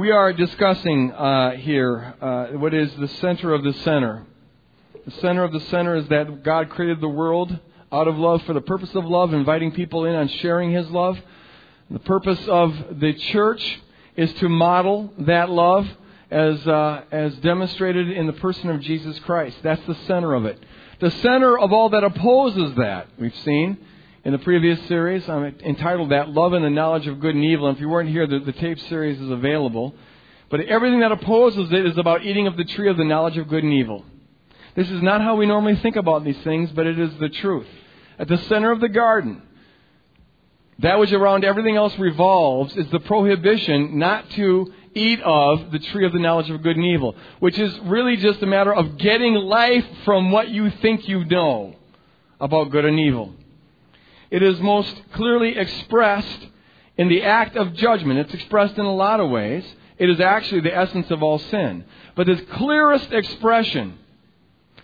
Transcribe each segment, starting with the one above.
We are discussing uh, here uh, what is the center of the center. The center of the center is that God created the world out of love for the purpose of love, inviting people in on sharing His love. The purpose of the church is to model that love as, uh, as demonstrated in the person of Jesus Christ. That's the center of it. The center of all that opposes that, we've seen in the previous series. I'm entitled that Love and the Knowledge of Good and Evil. And if you weren't here, the, the tape series is available. But everything that opposes it is about eating of the tree of the knowledge of good and evil. This is not how we normally think about these things, but it is the truth. At the center of the garden, that which around everything else revolves is the prohibition not to eat of the tree of the knowledge of good and evil, which is really just a matter of getting life from what you think you know about good and evil. It is most clearly expressed in the act of judgment. It's expressed in a lot of ways. It is actually the essence of all sin. But its clearest expression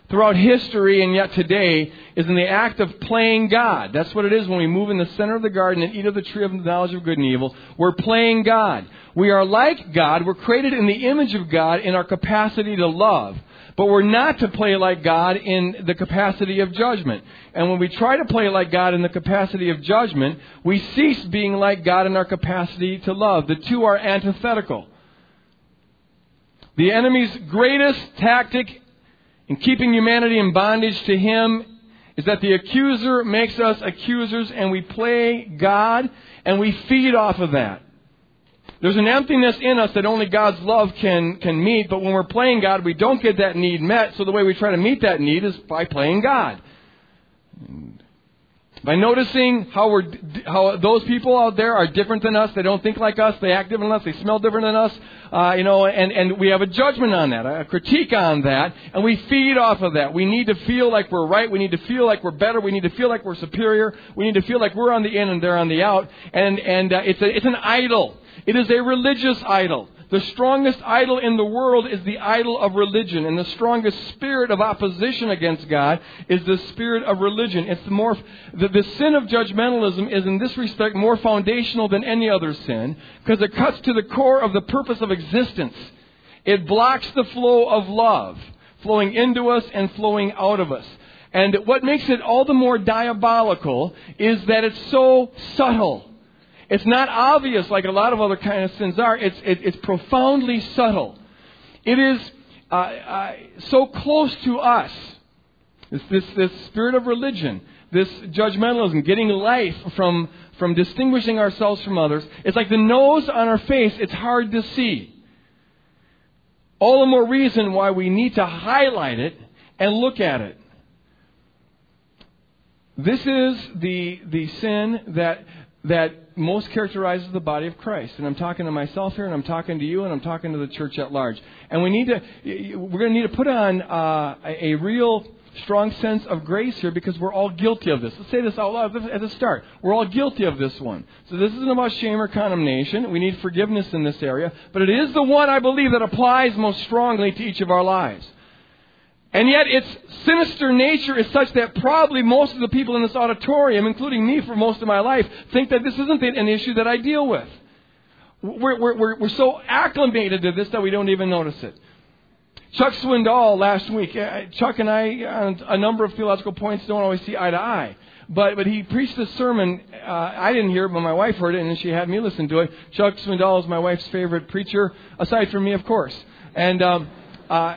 throughout history and yet today is in the act of playing God. That's what it is when we move in the center of the garden and eat of the tree of the knowledge of good and evil. We're playing God. We are like God. We're created in the image of God in our capacity to love. But we're not to play like God in the capacity of judgment. And when we try to play like God in the capacity of judgment, we cease being like God in our capacity to love. The two are antithetical. The enemy's greatest tactic in keeping humanity in bondage to him is that the accuser makes us accusers and we play God and we feed off of that. There's an emptiness in us that only God's love can, can meet, but when we're playing God, we don't get that need met, so the way we try to meet that need is by playing God. By noticing how we're, how those people out there are different than us, they don't think like us, they act different than us, they smell different than us, uh, you know, and, and we have a judgment on that, a critique on that, and we feed off of that. We need to feel like we're right, we need to feel like we're better, we need to feel like we're superior, we need to feel like we're on the in and they're on the out, and, and uh, it's, a, it's an idol. It is a religious idol. The strongest idol in the world is the idol of religion, and the strongest spirit of opposition against God is the spirit of religion. It's more the, the sin of judgmentalism is in this respect more foundational than any other sin because it cuts to the core of the purpose of existence. It blocks the flow of love flowing into us and flowing out of us. And what makes it all the more diabolical is that it's so subtle. It's not obvious like a lot of other kind of sins are. It's, it, it's profoundly subtle. It is uh, uh, so close to us. This, this, this spirit of religion, this judgmentalism, getting life from, from distinguishing ourselves from others. It's like the nose on our face, it's hard to see. All the more reason why we need to highlight it and look at it. This is the, the sin that, that most characterizes the body of Christ. And I'm talking to myself here, and I'm talking to you, and I'm talking to the church at large. And we need to, we're going to need to put on uh, a, a real strong sense of grace here because we're all guilty of this. Let's say this out loud at the start. We're all guilty of this one. So this isn't about shame or condemnation. We need forgiveness in this area. But it is the one I believe that applies most strongly to each of our lives. And yet its sinister nature is such that probably most of the people in this auditorium, including me for most of my life, think that this isn't an issue that I deal with. We're, we're, we're, so acclimated to this that we don't even notice it. Chuck Swindoll last week, uh, Chuck and I, on a number of theological points, don't always see eye to eye. But, but he preached a sermon. Uh, I didn't hear it, but my wife heard it, and she had me listen to it. Chuck Swindoll is my wife's favorite preacher, aside from me, of course. And um, uh,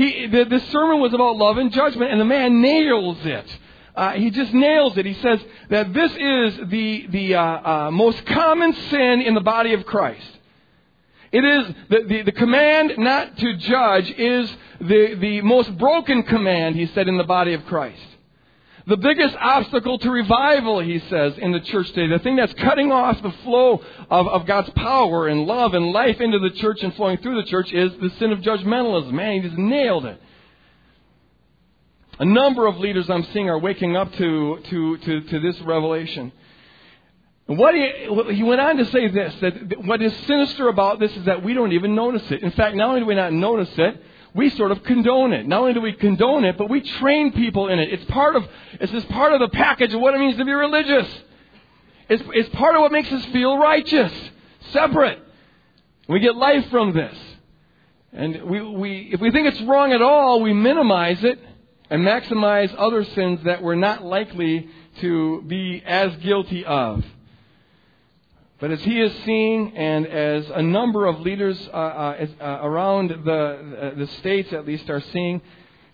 he, the, the sermon was about love and judgment, and the man nails it. Uh, he just nails it. He says that this is the, the uh, uh, most common sin in the body of Christ. It is the, the, the, command not to judge is the, the most broken command, he said, in the body of Christ. The biggest obstacle to revival, he says, in the church today, the thing that's cutting off the flow of, of God's power and love and life into the church and flowing through the church is the sin of judgmentalism. Man, he just nailed it. A number of leaders I'm seeing are waking up to, to, to, to this revelation. What he, he went on to say this, that what is sinister about this is that we don't even notice it. In fact, not only do we not notice it, we sort of condone it. Not only do we condone it, but we train people in it. It's part of, it's just part of the package of what it means to be religious. It's, it's part of what makes us feel righteous, separate. We get life from this. And we, we, if we think it's wrong at all, we minimize it and maximize other sins that we're not likely to be as guilty of. But as he is seeing, and as a number of leaders uh, uh, uh, around the, the states at least are seeing,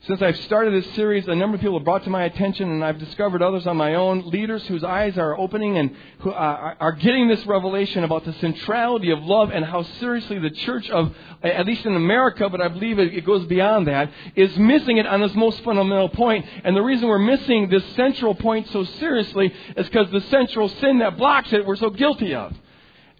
since I've started this series, a number of people have brought to my attention, and I've discovered others on my own, leaders whose eyes are opening and who uh, are getting this revelation about the centrality of love and how seriously the church of, at least in America, but I believe it goes beyond that, is missing it on this most fundamental point. And the reason we're missing this central point so seriously is because the central sin that blocks it we're so guilty of.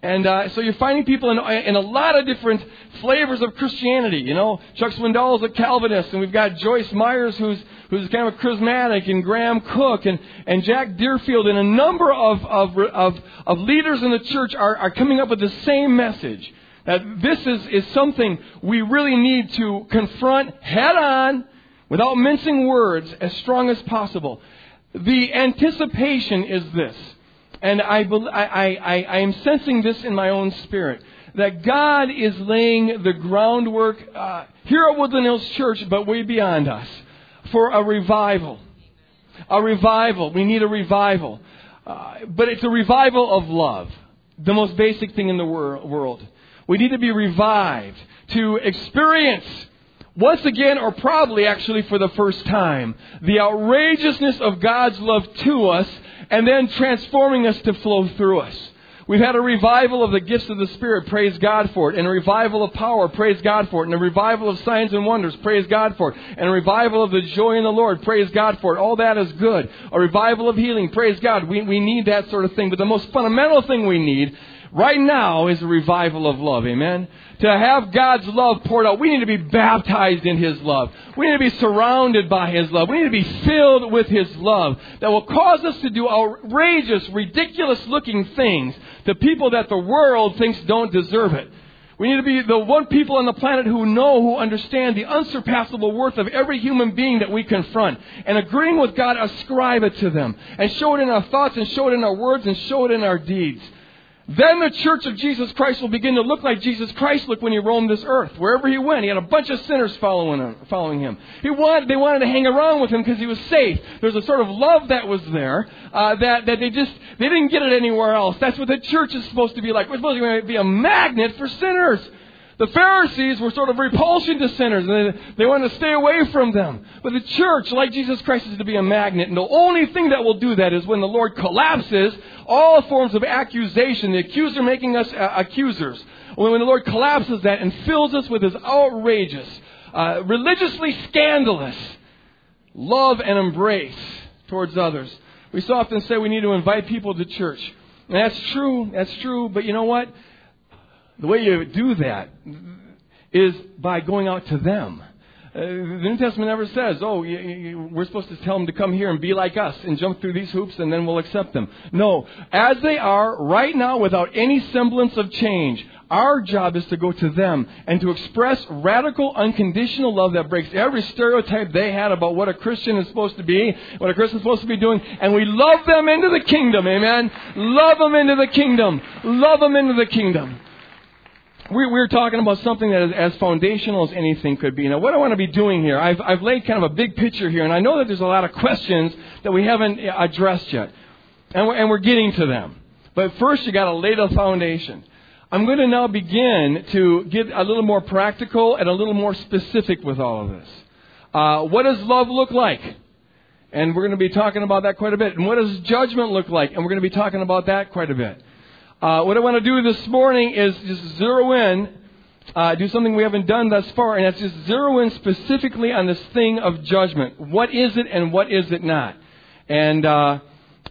And uh, so you're finding people in, in a lot of different flavors of Christianity. You know, Chuck Swindoll is a Calvinist, and we've got Joyce Myers, who's who's kind of a charismatic, and Graham Cooke, and, and Jack Deerfield, and a number of, of, of, of leaders in the church are, are coming up with the same message. That this is, is something we really need to confront head on, without mincing words, as strong as possible. The anticipation is this and I, I, I, I am sensing this in my own spirit that God is laying the groundwork uh, here at Woodland Hills Church, but way beyond us, for a revival. A revival. We need a revival. Uh, but it's a revival of love, the most basic thing in the wor- world. We need to be revived to experience once again, or probably actually for the first time, the outrageousness of God's love to us and then transforming us to flow through us. We've had a revival of the gifts of the Spirit, praise God for it, and a revival of power, praise God for it, and a revival of signs and wonders, praise God for it, and a revival of the joy in the Lord, praise God for it. All that is good. A revival of healing, praise God. We, we need that sort of thing. But the most fundamental thing we need right now is a revival of love. Amen? To have God's love poured out, we need to be baptized in His love. We need to be surrounded by His love. We need to be filled with His love that will cause us to do outrageous, ridiculous looking things to people that the world thinks don't deserve it. We need to be the one people on the planet who know, who understand the unsurpassable worth of every human being that we confront. And agreeing with God, ascribe it to them. And show it in our thoughts, and show it in our words, and show it in our deeds. Then the church of Jesus Christ will begin to look like Jesus Christ looked when he roamed this earth. Wherever he went, he had a bunch of sinners following him. Following him. He wanted, they wanted to hang around with him because he was safe. There's a sort of love that was there uh, that, that they just they didn't get it anywhere else. That's what the church is supposed to be like. We're supposed to be a magnet for sinners. The Pharisees were sort of repulsion to sinners, and they, they wanted to stay away from them. But the church, like Jesus Christ, is to be a magnet, and the only thing that will do that is when the Lord collapses all forms of accusation, the accuser making us uh, accusers. When the Lord collapses that and fills us with His outrageous, uh, religiously scandalous love and embrace towards others. We so often say we need to invite people to church. And that's true, that's true, but you know what? The way you do that is by going out to them. Uh, the New Testament never says, oh, we're supposed to tell them to come here and be like us and jump through these hoops and then we'll accept them. No. As they are right now without any semblance of change, our job is to go to them and to express radical, unconditional love that breaks every stereotype they had about what a Christian is supposed to be, what a Christian is supposed to be doing, and we love them into the kingdom, amen? Love them into the kingdom. Love them into the kingdom we, are talking about something that is as foundational as anything could be. Now, what I want to be doing here, I've, I've laid kind of a big picture here, and I know that there's a lot of questions that we haven't addressed yet, and we're, and we're getting to them. But first, you got to lay the foundation. I'm going to now begin to get a little more practical and a little more specific with all of this. Uh, what does love look like? And we're going to be talking about that quite a bit. And what does judgment look like? And we're going to be talking about that quite a bit. Uh, what I want to do this morning is just zero in, uh, do something we haven't done thus far, and that's just zero in specifically on this thing of judgment. What is it and what is it not? And uh,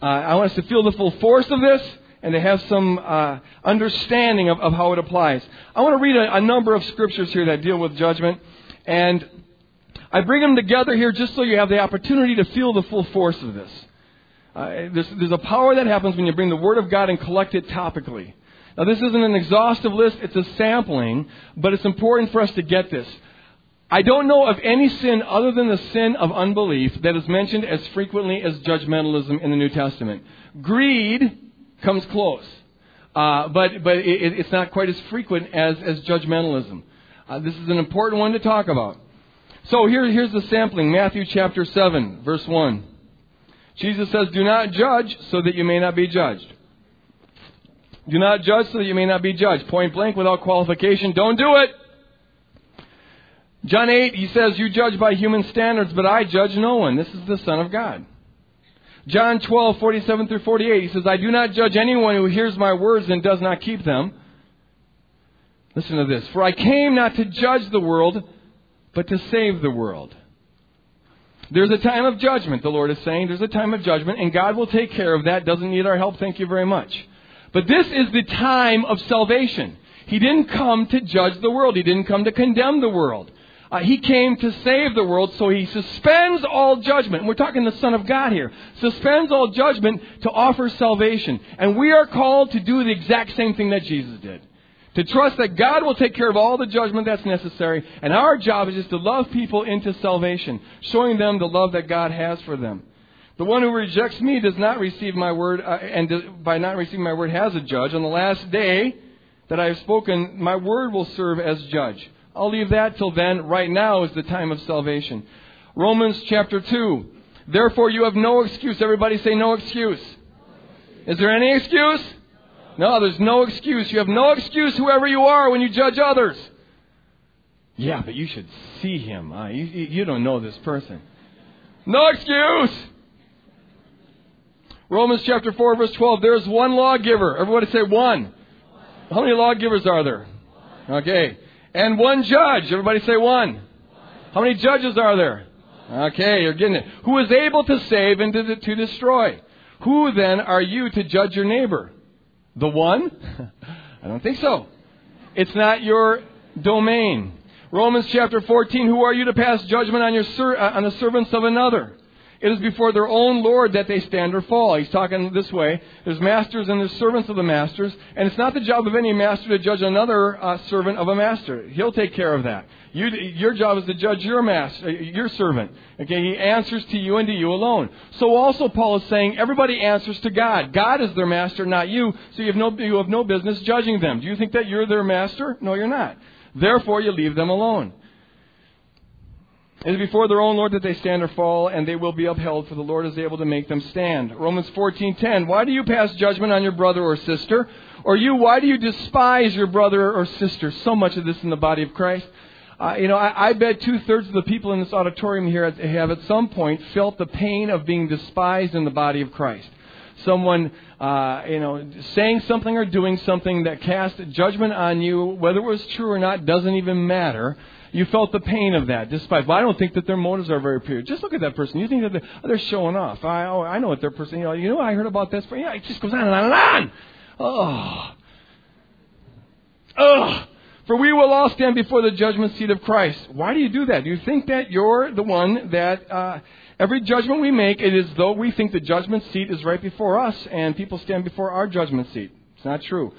uh I want us to feel the full force of this and to have some uh, understanding of, of, how it applies. I want to read a, a number of scriptures here that deal with judgment, and I bring them together here just so you have the opportunity to feel the full force of this. Uh, there's, there's a power that happens when you bring the Word of God and collect it topically. Now, this isn't an exhaustive list, it's a sampling, but it's important for us to get this. I don't know of any sin other than the sin of unbelief that is mentioned as frequently as judgmentalism in the New Testament. Greed comes close. Uh, but but it, it's not quite as frequent as, as judgmentalism. Uh, this is an important one to talk about. So here, here's the sampling Matthew chapter 7, verse 1. Jesus says, Do not judge so that you may not be judged. Do not judge so that you may not be judged. Point blank, without qualification, don't do it. John 8, he says, You judge by human standards, but I judge no one. This is the Son of God. John 12, 47 through 48, he says, I do not judge anyone who hears my words and does not keep them. Listen to this. For I came not to judge the world, but to save the world. There's a time of judgment, the Lord is saying. There's a time of judgment, and God will take care of that. Doesn't need our help. Thank you very much. But this is the time of salvation. He didn't come to judge the world. He didn't come to condemn the world. Uh, he came to save the world, so he suspends all judgment. We're talking the Son of God here. Suspends all judgment to offer salvation. And we are called to do the exact same thing that Jesus did. To trust that God will take care of all the judgment that's necessary. And our job is just to love people into salvation, showing them the love that God has for them. The one who rejects me does not receive my word, uh, and by not receiving my word has a judge. On the last day that I have spoken, my word will serve as judge. I'll leave that till then. Right now is the time of salvation. Romans chapter 2. Therefore, you have no excuse. Everybody say no excuse. Is there any excuse? No, there's no excuse. You have no excuse, whoever you are, when you judge others. Yeah, but you should see him. Uh, you, you don't know this person. No excuse. Romans chapter 4, verse 12. There's one lawgiver. Everybody say one. How many lawgivers are there? Okay. And one judge. Everybody say one. How many judges are there? Okay, you're getting it. Who is able to save and to, to destroy? Who then are you to judge your neighbor? The one? I don't think so. It's not your domain. Romans chapter 14, who are you to pass judgment on, your ser- uh, on the servants of another? It is before their own Lord that they stand or fall. He's talking this way. There's masters and there's servants of the masters, and it's not the job of any master to judge another uh, servant of a master. He'll take care of that. You, your job is to judge your master, uh, your servant. Okay, he answers to you and to you alone. So also Paul is saying everybody answers to God. God is their master, not you. So you have no, you have no business judging them. Do you think that you're their master? No, you're not. Therefore, you leave them alone. It is before their own Lord that they stand or fall, and they will be upheld, for the Lord is able to make them stand. Romans 14:10. Why do you pass judgment on your brother or sister? Or you, why do you despise your brother or sister? So much of this in the body of Christ. Uh, you know, I, I bet two thirds of the people in this auditorium here have at some point felt the pain of being despised in the body of Christ. Someone, uh, you know, saying something or doing something that cast judgment on you, whether it was true or not, doesn't even matter you felt the pain of that, despite. Well, I don't think that their motives are very pure. Just look at that person. You think that they're, they're showing off. I, oh, I know what their person. You know, you know, I heard about this. But yeah, it just goes on and on and on. Oh, oh. For we will all stand before the judgment seat of Christ. Why do you do that? Do you think that you're the one that uh, every judgment we make, it is though we think the judgment seat is right before us, and people stand before our judgment seat? It's not true.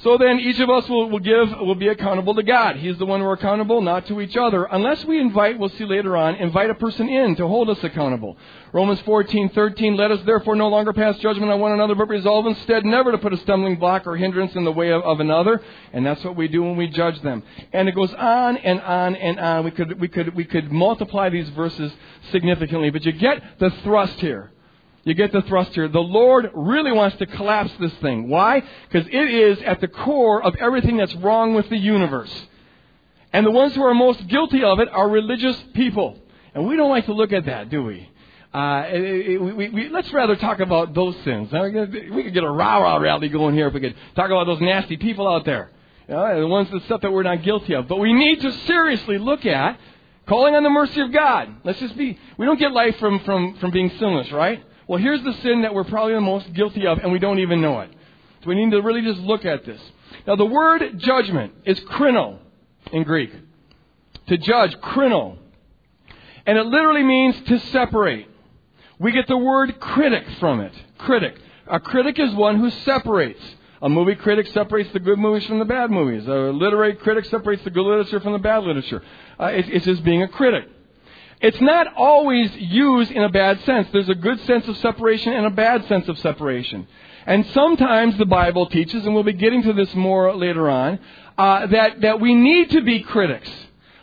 So then each of us will, will give, will be accountable to God. He's the one we're accountable, not to each other. Unless we invite, we'll see later on, invite a person in to hold us accountable. Romans 14, 13, let us therefore no longer pass judgment on one another, but resolve instead never to put a stumbling block or hindrance in the way of, of another. And that's what we do when we judge them. And it goes on and on and on. We could, we could, we could multiply these verses significantly, but you get the thrust here. You get the thrust here. The Lord really wants to collapse this thing. Why? Because it is at the core of everything that's wrong with the universe. And the ones who are most guilty of it are religious people. And we don't like to look at that, do we? Uh, it, it, we, we, let's rather talk about those sins. We could get a rah rah rally going here if we could talk about those nasty people out there. You know, the ones that stuff that we're not guilty of. But we need to seriously look at calling on the mercy of God. Let's just be, we don't get life from, from, from being sinless, right? Well, here's the sin that we're probably the most guilty of, and we don't even know it. So we need to really just look at this. Now, the word judgment is krino in Greek. To judge, krino. And it literally means to separate. We get the word critic from it. Critic. A critic is one who separates. A movie critic separates the good movies from the bad movies. A literary critic separates the good literature from the bad literature. Uh, it's, it's just being a critic. It's not always used in a bad sense. There's a good sense of separation and a bad sense of separation. And sometimes the Bible teaches, and we'll be getting to this more later on, uh, that, that we need to be critics.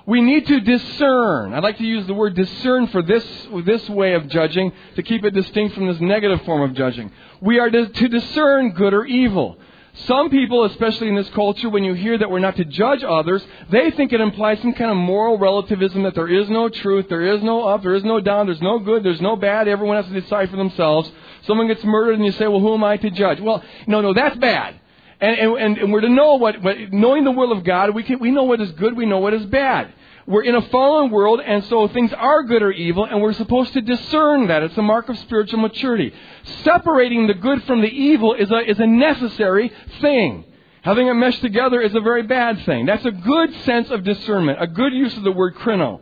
We need to discern. I'd like to use the word discern for this, this way of judging to keep it distinct from this negative form of judging. We are to, to discern good or evil. Some people, especially in this culture, when you hear that we're not to judge others, they think it implies some kind of moral relativism that there is no truth, there is no up, there is no down, there's no good, there's no bad, everyone has to decide for themselves. Someone gets murdered and you say, well, who am I to judge? Well, no, no, that's bad. And, and, and we're to know what, what, knowing the will of God, we, can, we know what is good, we know what is bad. We're in a fallen world, and so things are good or evil, and we're supposed to discern that. It's a mark of spiritual maturity. Separating the good from the evil is a, is a necessary thing. Having it meshed together is a very bad thing. That's a good sense of discernment, a good use of the word krino.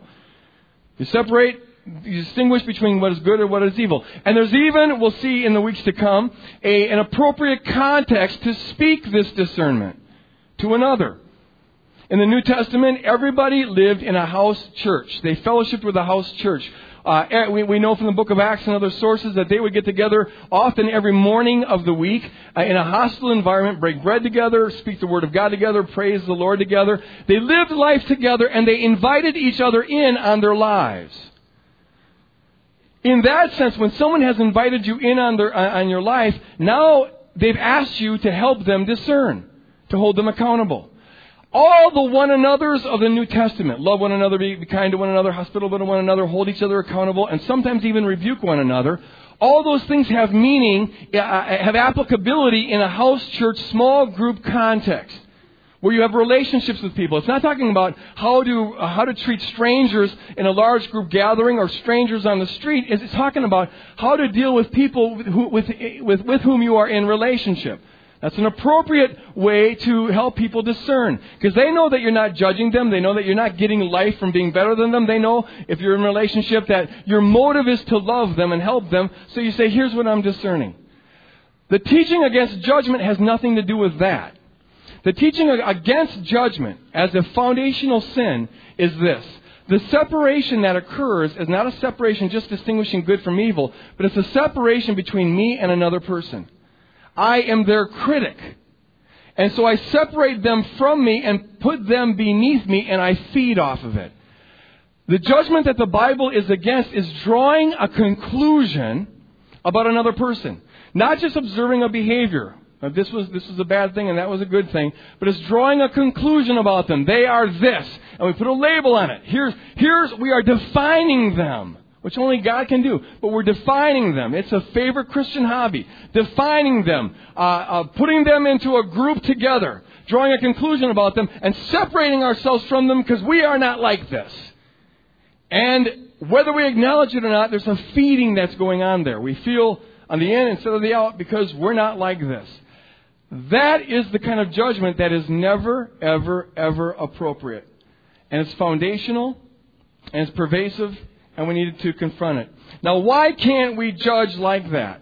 You separate, you distinguish between what is good and what is evil. And there's even, we'll see in the weeks to come, a, an appropriate context to speak this discernment to another. In the New Testament, everybody lived in a house church. They fellowshiped with a house church. Uh, eh, we, we, know from the book of Acts and other sources that they would get together often every morning of the week uh, in a hostile environment, break bread together, speak the word of God together, praise the Lord together. They lived life together and they invited each other in on their lives. In that sense, when someone has invited you in on, their, on your life, now they've asked you to help them discern, to hold them accountable all the one another's of the New Testament. Love one another, be kind to one another, hospitable to one another, hold each other accountable, and sometimes even rebuke one another. All those things have meaning, uh, have applicability in a house church small group context where you have relationships with people. It's not talking about how to, uh, how to treat strangers in a large group gathering or strangers on the street. It's talking about how to deal with people with, with, with whom you are in relationship. That's an appropriate way to help people discern. Because they know that you're not judging them. They know that you're not getting life from being better than them. They know if you're in a relationship that your motive is to love them and help them. So you say, here's what I'm discerning. The teaching against judgment has nothing to do with that. The teaching against judgment as a foundational sin is this. The separation that occurs is not a separation just distinguishing good from evil, but it's a separation between me and another person. I am their critic. And so I separate them from me and put them beneath me and I feed off of it. The judgment that the Bible is against is drawing a conclusion about another person. Not just observing a behavior. Now, this was, this was a bad thing and that was a good thing, but it's drawing a conclusion about them. They are this. And we put a label on it. Here's, here's, we are defining them which only God can do. But we're defining them. It's a favorite Christian hobby. Defining them, uh, uh, putting them into a group together, drawing a conclusion about them, and separating ourselves from them because we are not like this. And whether we acknowledge it or not, there's a feeding that's going on there. We feel on the in instead of the out because we're not like this. That is the kind of judgment that is never, ever, ever appropriate. And it's foundational, and it's pervasive, and we needed to confront it. Now, why can't we judge like that?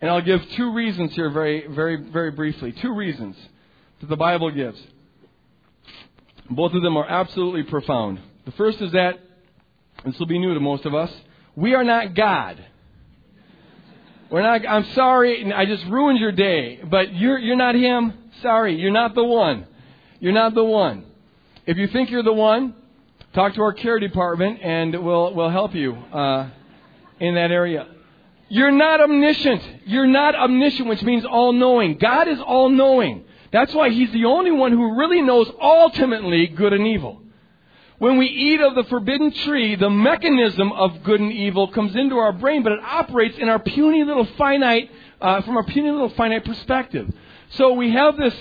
And I'll give two reasons here very, very, very briefly. Two reasons that the Bible gives. Both of them are absolutely profound. The first is that, and this will be new to most of us, we are not God. We're not, I'm sorry, I just ruined your day, but you're, you're not Him. Sorry, you're not the one. You're not the one. If you think you're the one, Talk to our care department and we'll, we'll help you uh, in that area. You're not omniscient. You're not omniscient, which means all knowing. God is all knowing. That's why He's the only one who really knows ultimately good and evil. When we eat of the forbidden tree, the mechanism of good and evil comes into our brain, but it operates in our puny little finite, uh, from our puny little finite perspective. So we have this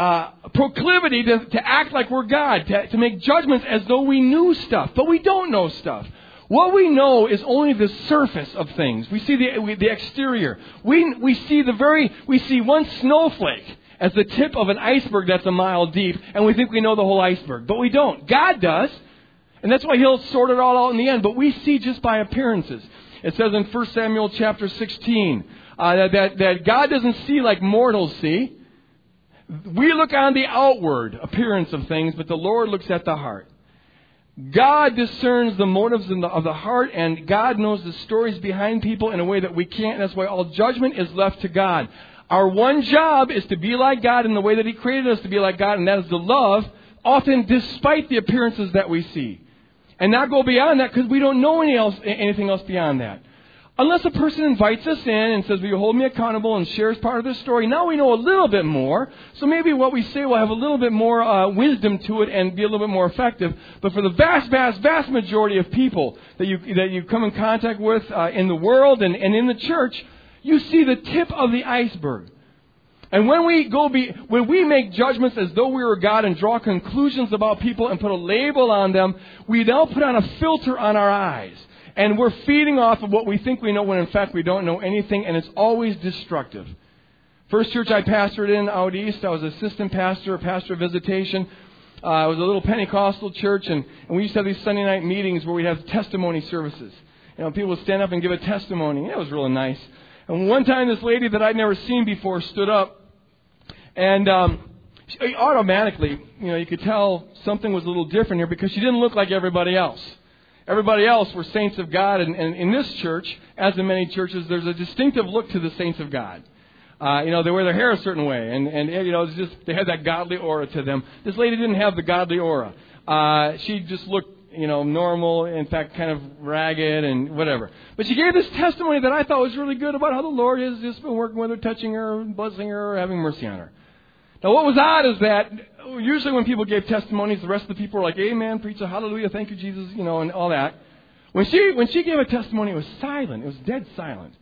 uh, proclivity to, to act like we're God, to, to make judgments as though we knew stuff, but we don't know stuff. What we know is only the surface of things. We see the, the exterior. We, we see the very, we see one snowflake as the tip of an iceberg that's a mile deep, and we think we know the whole iceberg. But we don't. God does. And that's why He'll sort it all out in the end. But we see just by appearances. It says in 1 Samuel chapter 16 uh, that, that God doesn't see like mortals see. We look on the outward appearance of things, but the Lord looks at the heart. God discerns the motives of the heart, and God knows the stories behind people in a way that we can't. That's why all judgment is left to God. Our one job is to be like God in the way that He created us to be like God, and that is to love, often despite the appearances that we see. And not go beyond that because we don't know any else, anything else beyond that. Unless a person invites us in and says, Will you hold me accountable and shares part of their story? Now we know a little bit more. So maybe what we say will have a little bit more uh, wisdom to it and be a little bit more effective. But for the vast, vast, vast majority of people that you, that you come in contact with uh, in the world and, and in the church, you see the tip of the iceberg. And when we go be, when we make judgments as though we were God and draw conclusions about people and put a label on them, we now put on a filter on our eyes. And we're feeding off of what we think we know when in fact we don't know anything, and it's always destructive. First church I pastored in out east, I was assistant pastor, pastor of visitation. Uh, it was a little Pentecostal church, and, and we used to have these Sunday night meetings where we'd have testimony services. You know, people would stand up and give a testimony. It was really nice. And one time, this lady that I'd never seen before stood up, and um, she, automatically, you know, you could tell something was a little different here because she didn't look like everybody else. Everybody else were saints of God, and, and in this church, as in many churches, there's a distinctive look to the saints of God. Uh, you know, they wear their hair a certain way, and, and you know, just they had that godly aura to them. This lady didn't have the godly aura. Uh, she just looked, you know, normal, in fact, kind of ragged and whatever. But she gave this testimony that I thought was really good about how the Lord has just been working with her, touching her, blessing her, having mercy on her. Now, what was odd is that usually when people gave testimonies, the rest of the people were like, Amen, preach a hallelujah, thank you, Jesus, you know, and all that. When she, when she gave a testimony, it was silent. It was dead silent.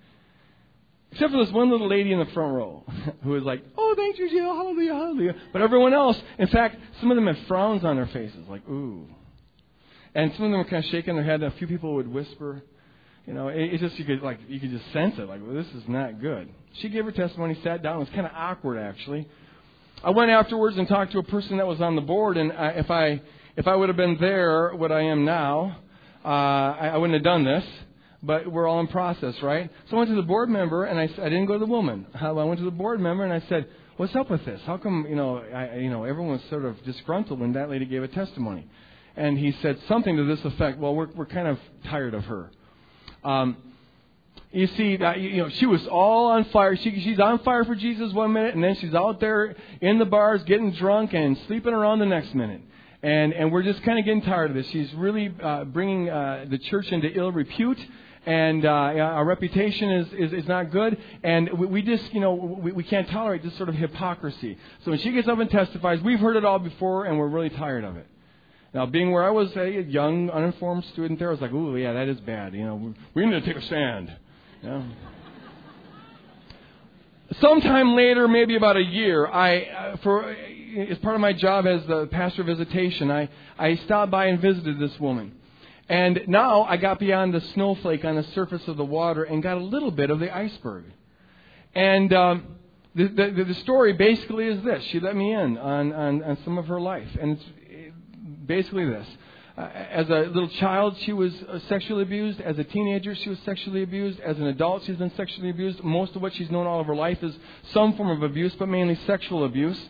Except for this one little lady in the front row who was like, Oh, thank you, Jesus, hallelujah, hallelujah. But everyone else, in fact, some of them had frowns on their faces, like, Ooh. And some of them were kind of shaking their head, and a few people would whisper. You know, it, it just you could like you could just sense it, like well, this is not good. She gave her testimony, sat down. It was kind of awkward actually. I went afterwards and talked to a person that was on the board, and I, if I if I would have been there, what I am now, uh, I, I wouldn't have done this. But we're all in process, right? So I went to the board member, and I, I didn't go to the woman. I went to the board member, and I said, "What's up with this? How come you know I, you know everyone was sort of disgruntled when that lady gave a testimony?" And he said something to this effect: "Well, we're we're kind of tired of her." Um, you see that you know she was all on fire. She, she's on fire for Jesus one minute, and then she's out there in the bars getting drunk and sleeping around the next minute. And and we're just kind of getting tired of this. She's really uh, bringing uh, the church into ill repute. And uh, our reputation is, is, is not good, and we, we just, you know, we, we can't tolerate this sort of hypocrisy. So when she gets up and testifies, we've heard it all before, and we're really tired of it. Now, being where I was a young, uninformed student there, I was like, ooh, yeah, that is bad. You know, we need to take a stand. Yeah. Sometime later, maybe about a year, I, uh, for as part of my job as the pastor visitation, I, I stopped by and visited this woman. And now I got beyond the snowflake on the surface of the water and got a little bit of the iceberg. And um, the, the, the story basically is this. She let me in on, on, on some of her life. And it's basically this. Uh, as a little child, she was uh, sexually abused. As a teenager, she was sexually abused. As an adult, she's been sexually abused. Most of what she's known all of her life is some form of abuse, but mainly sexual abuse.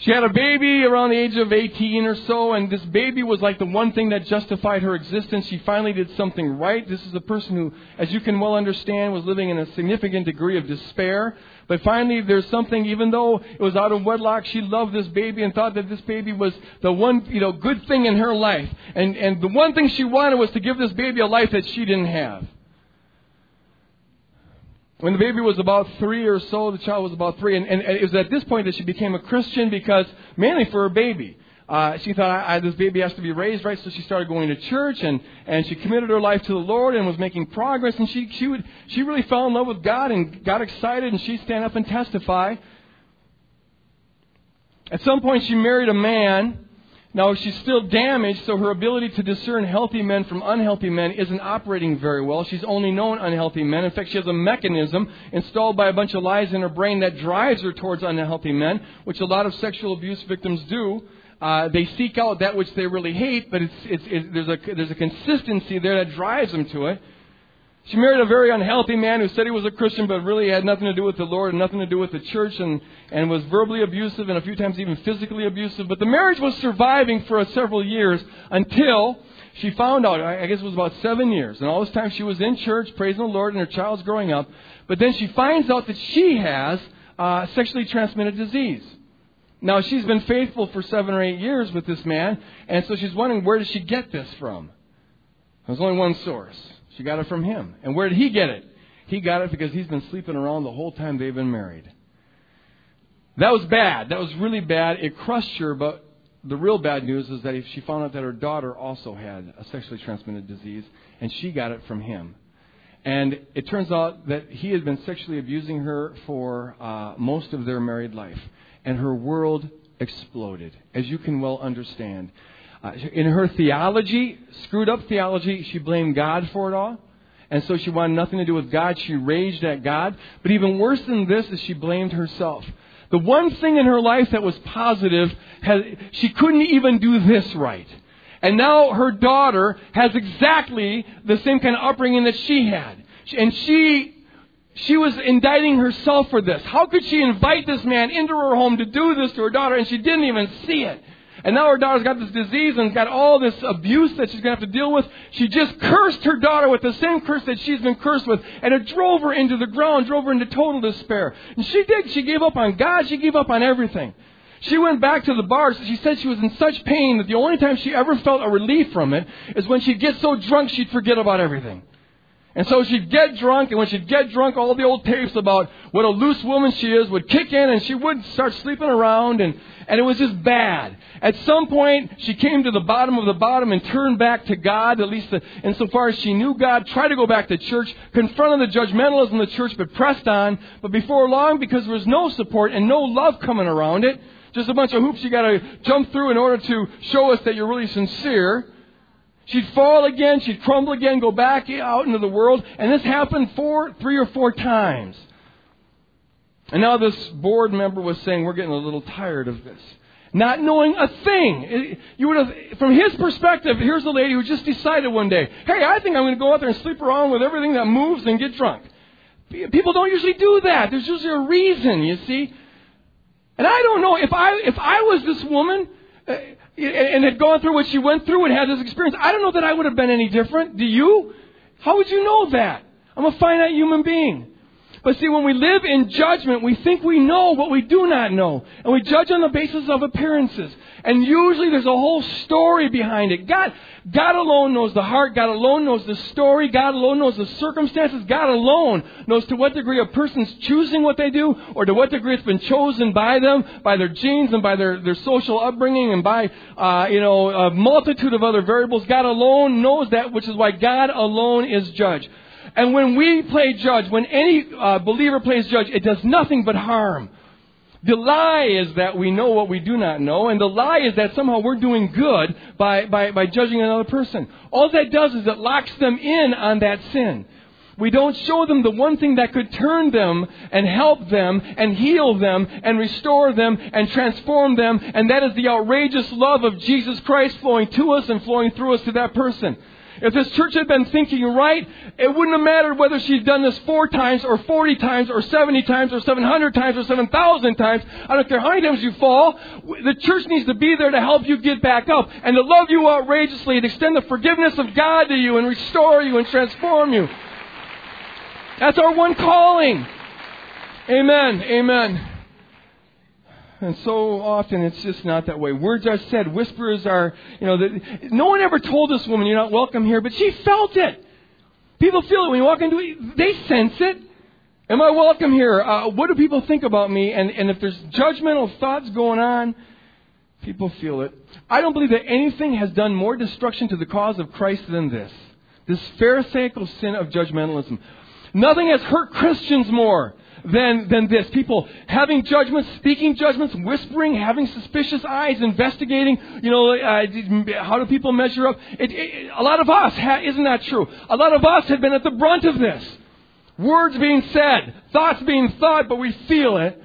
She had a baby around the age of 18 or so, and this baby was like the one thing that justified her existence. She finally did something right. This is a person who, as you can well understand, was living in a significant degree of despair. But finally, there's something, even though it was out of wedlock, she loved this baby and thought that this baby was the one, you know, good thing in her life. And, and the one thing she wanted was to give this baby a life that she didn't have. When the baby was about three or so, the child was about three, and, and it was at this point that she became a Christian because, mainly for her baby. Uh, she thought, I, I, this baby has to be raised right, so she started going to church, and, and she committed her life to the Lord and was making progress, and she, she, would, she really fell in love with God and got excited, and she'd stand up and testify. At some point, she married a man now, she's still damaged, so her ability to discern healthy men from unhealthy men isn't operating very well. She's only known unhealthy men. In fact, she has a mechanism installed by a bunch of lies in her brain that drives her towards unhealthy men, which a lot of sexual abuse victims do. Uh, they seek out that which they really hate, but it's, it's, it's, there's, a, there's a consistency there that drives them to it. She married a very unhealthy man who said he was a Christian, but really had nothing to do with the Lord and nothing to do with the church, and, and was verbally abusive and a few times even physically abusive. But the marriage was surviving for several years until she found out, I guess it was about seven years, and all this time she was in church, praising the Lord, and her child's growing up. But then she finds out that she has uh, sexually transmitted disease. Now, she's been faithful for seven or eight years with this man, and so she's wondering where did she get this from? There's only one source. She got it from him. And where did he get it? He got it because he's been sleeping around the whole time they've been married. That was bad. That was really bad. It crushed her, but the real bad news is that she found out that her daughter also had a sexually transmitted disease, and she got it from him. And it turns out that he had been sexually abusing her for uh, most of their married life. And her world exploded, as you can well understand. Uh, in her theology, screwed up theology, she blamed God for it all. And so she wanted nothing to do with God. She raged at God. But even worse than this is she blamed herself. The one thing in her life that was positive, she couldn't even do this right. And now her daughter has exactly the same kind of upbringing that she had. And she, she was indicting herself for this. How could she invite this man into her home to do this to her daughter and she didn't even see it? And now her daughter's got this disease and got all this abuse that she's going to have to deal with. She just cursed her daughter with the same curse that she's been cursed with. And it drove her into the ground, drove her into total despair. And she did. She gave up on God. She gave up on everything. She went back to the bars. She said she was in such pain that the only time she ever felt a relief from it is when she'd get so drunk she'd forget about everything. And so she'd get drunk, and when she'd get drunk, all the old tapes about what a loose woman she is would kick in, and she would start sleeping around, and, and it was just bad. At some point, she came to the bottom of the bottom and turned back to God, at least insofar as she knew God, tried to go back to church, confronted the judgmentalism of the church, but pressed on. But before long, because there was no support and no love coming around it, just a bunch of hoops you gotta jump through in order to show us that you're really sincere, She'd fall again, she'd crumble again, go back out into the world, and this happened four, three or four times. And now this board member was saying, we're getting a little tired of this. Not knowing a thing. You would have, from his perspective, here's a lady who just decided one day, hey, I think I'm going to go out there and sleep around with everything that moves and get drunk. People don't usually do that. There's usually a reason, you see. And I don't know if I, if I was this woman, uh, and had gone through what she went through and had this experience, I don't know that I would have been any different. Do you? How would you know that? I'm a finite human being. But see, when we live in judgment, we think we know what we do not know. And we judge on the basis of appearances. And usually there's a whole story behind it. God, God alone knows the heart. God alone knows the story. God alone knows the circumstances. God alone knows to what degree a person's choosing what they do or to what degree it's been chosen by them, by their genes and by their, their social upbringing and by, uh, you know, a multitude of other variables. God alone knows that, which is why God alone is judge. And when we play judge, when any uh, believer plays judge, it does nothing but harm. The lie is that we know what we do not know, and the lie is that somehow we're doing good by, by, by judging another person. All that does is it locks them in on that sin. We don't show them the one thing that could turn them and help them and heal them and restore them and transform them, and that is the outrageous love of Jesus Christ flowing to us and flowing through us to that person. If this church had been thinking right, it wouldn't have mattered whether she's done this four times or 40 times or 70 times or 700 times or 7,000 times. I don't care how many times you fall. The church needs to be there to help you get back up and to love you outrageously and extend the forgiveness of God to you and restore you and transform you. That's our one calling. Amen. Amen. And so often it's just not that way. Words are said, whispers are, you know, the, no one ever told this woman, you're not welcome here, but she felt it. People feel it when you walk into it, they sense it. Am I welcome here? Uh, what do people think about me? And, and if there's judgmental thoughts going on, people feel it. I don't believe that anything has done more destruction to the cause of Christ than this. This Pharisaical sin of judgmentalism. Nothing has hurt Christians more than, than this. People having judgments, speaking judgments, whispering, having suspicious eyes, investigating, you know, uh, how do people measure up? It, it, a lot of us, ha- isn't that true? A lot of us have been at the brunt of this. Words being said, thoughts being thought, but we feel it.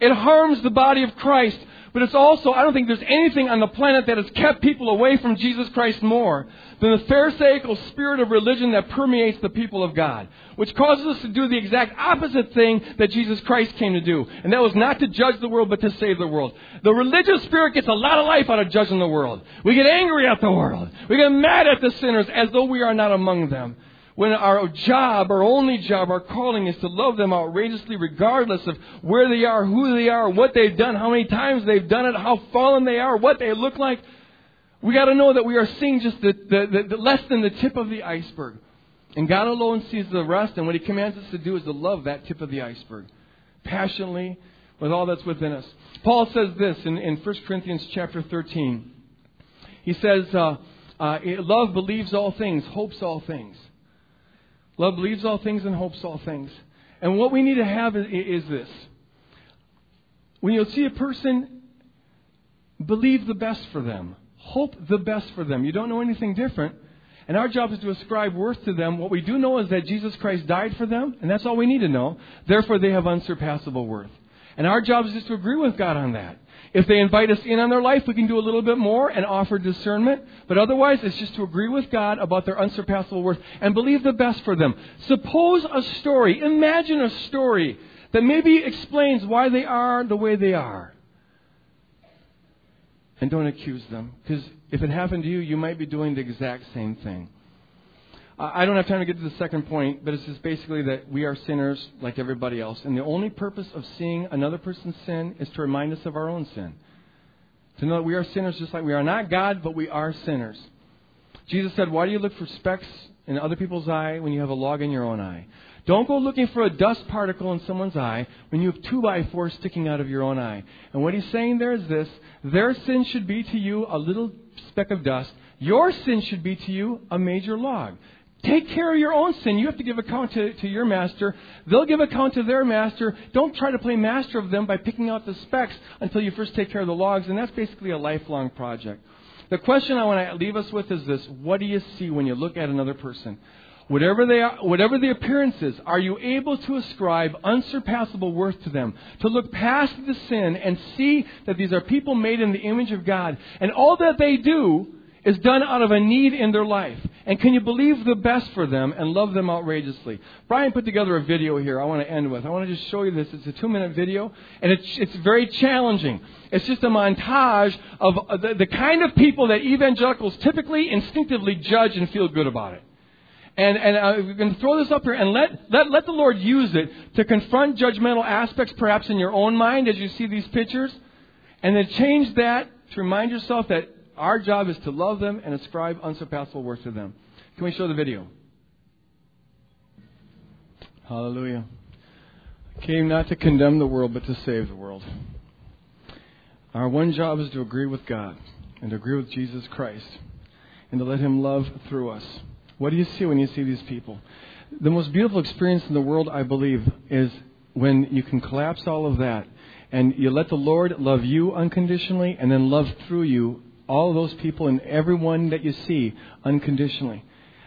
It harms the body of Christ. But it's also, I don't think there's anything on the planet that has kept people away from Jesus Christ more than the Pharisaical spirit of religion that permeates the people of God, which causes us to do the exact opposite thing that Jesus Christ came to do. And that was not to judge the world, but to save the world. The religious spirit gets a lot of life out of judging the world. We get angry at the world. We get mad at the sinners as though we are not among them when our job, our only job, our calling is to love them outrageously regardless of where they are, who they are, what they've done, how many times they've done it, how fallen they are, what they look like. We got to know that we are seeing just the, the, the, the less than the tip of the iceberg. And God alone sees the rest, and what He commands us to do is to love that tip of the iceberg. Passionately, with all that's within us. Paul says this in, in 1 Corinthians chapter 13. He says, uh, uh, Love believes all things, hopes all things. Love believes all things and hopes all things. And what we need to have is, is this. When you see a person, believe the best for them. Hope the best for them. You don't know anything different. And our job is to ascribe worth to them. What we do know is that Jesus Christ died for them, and that's all we need to know. Therefore, they have unsurpassable worth. And our job is just to agree with God on that. If they invite us in on their life, we can do a little bit more and offer discernment. But otherwise, it's just to agree with God about their unsurpassable worth and believe the best for them. Suppose a story, imagine a story that maybe explains why they are the way they are. And don't accuse them. Because if it happened to you, you might be doing the exact same thing. I don't have time to get to the second point, but it's just basically that we are sinners like everybody else. And the only purpose of seeing another person's sin is to remind us of our own sin. To know that we are sinners just like we are not God, but we are sinners. Jesus said, Why do you look for specks in other people's eye when you have a log in your own eye? Don't go looking for a dust particle in someone's eye when you have two by fours sticking out of your own eye. And what he's saying there is this their sin should be to you a little speck of dust. Your sin should be to you a major log. Take care of your own sin. You have to give account to, to your master. They'll give account to their master. Don't try to play master of them by picking out the specks until you first take care of the logs. And that's basically a lifelong project. The question I want to leave us with is this What do you see when you look at another person? Whatever, they are, whatever the appearance is, are you able to ascribe unsurpassable worth to them? To look past the sin and see that these are people made in the image of God. And all that they do is done out of a need in their life. And can you believe the best for them and love them outrageously? Brian put together a video here I want to end with. I want to just show you this. It's a two minute video, and it's, it's very challenging. It's just a montage of the, the kind of people that evangelicals typically instinctively judge and feel good about it. And, and uh, we're going to throw this up here and let, let, let the Lord use it to confront judgmental aspects perhaps in your own mind as you see these pictures. And then change that to remind yourself that our job is to love them and ascribe unsurpassable worth to them. Can we show the video? Hallelujah. Came not to condemn the world, but to save the world. Our one job is to agree with God and to agree with Jesus Christ and to let Him love through us. What do you see when you see these people? The most beautiful experience in the world, I believe, is when you can collapse all of that and you let the Lord love you unconditionally and then love through you all those people and everyone that you see unconditionally.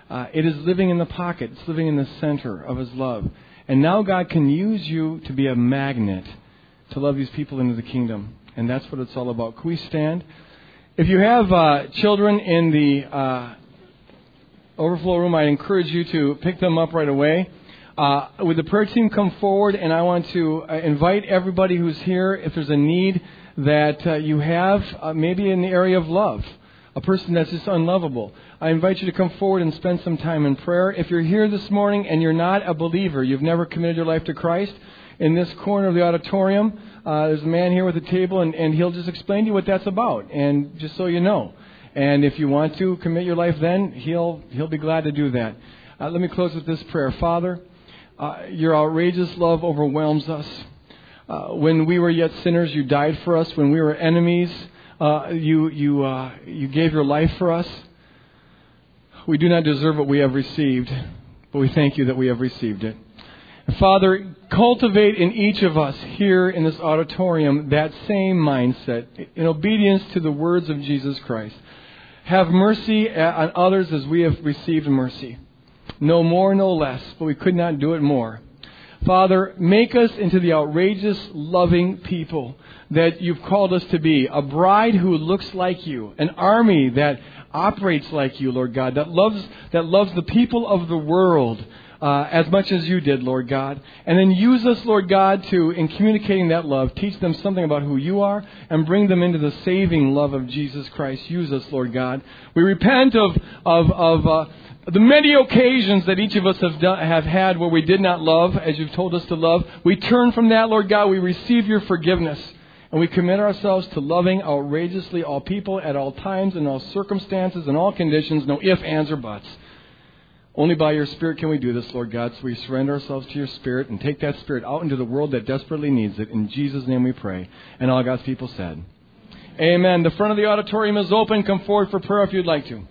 Uh, it is living in the pocket, it's living in the center of His love. And now God can use you to be a magnet to love these people into the kingdom. And that's what it's all about. Can we stand? If you have uh, children in the uh, overflow room, I encourage you to pick them up right away. Uh, would the prayer team come forward? And I want to uh, invite everybody who's here, if there's a need, that uh, you have, uh, maybe in the area of love, a person that's just unlovable. I invite you to come forward and spend some time in prayer. If you're here this morning and you're not a believer, you've never committed your life to Christ, in this corner of the auditorium, uh, there's a man here with a table, and, and he'll just explain to you what that's about, and just so you know. And if you want to commit your life, then he'll he'll be glad to do that. Uh, let me close with this prayer, Father. Uh, your outrageous love overwhelms us. Uh, when we were yet sinners, you died for us. When we were enemies, uh, you, you, uh, you gave your life for us. We do not deserve what we have received, but we thank you that we have received it. Father, cultivate in each of us here in this auditorium that same mindset in obedience to the words of Jesus Christ. Have mercy on others as we have received mercy. No more, no less, but we could not do it more. Father, make us into the outrageous, loving people that you've called us to be. A bride who looks like you. An army that operates like you, Lord God, that loves, that loves the people of the world. Uh, as much as you did, Lord God. And then use us, Lord God, to, in communicating that love, teach them something about who you are and bring them into the saving love of Jesus Christ. Use us, Lord God. We repent of, of, of, uh, the many occasions that each of us have, done, have had where we did not love as you've told us to love, we turn from that, Lord God. We receive your forgiveness. And we commit ourselves to loving outrageously all people at all times, in all circumstances, in all conditions, no ifs, ands, or buts. Only by your Spirit can we do this, Lord God. So we surrender ourselves to your Spirit and take that Spirit out into the world that desperately needs it. In Jesus' name we pray. And all God's people said, Amen. The front of the auditorium is open. Come forward for prayer if you'd like to.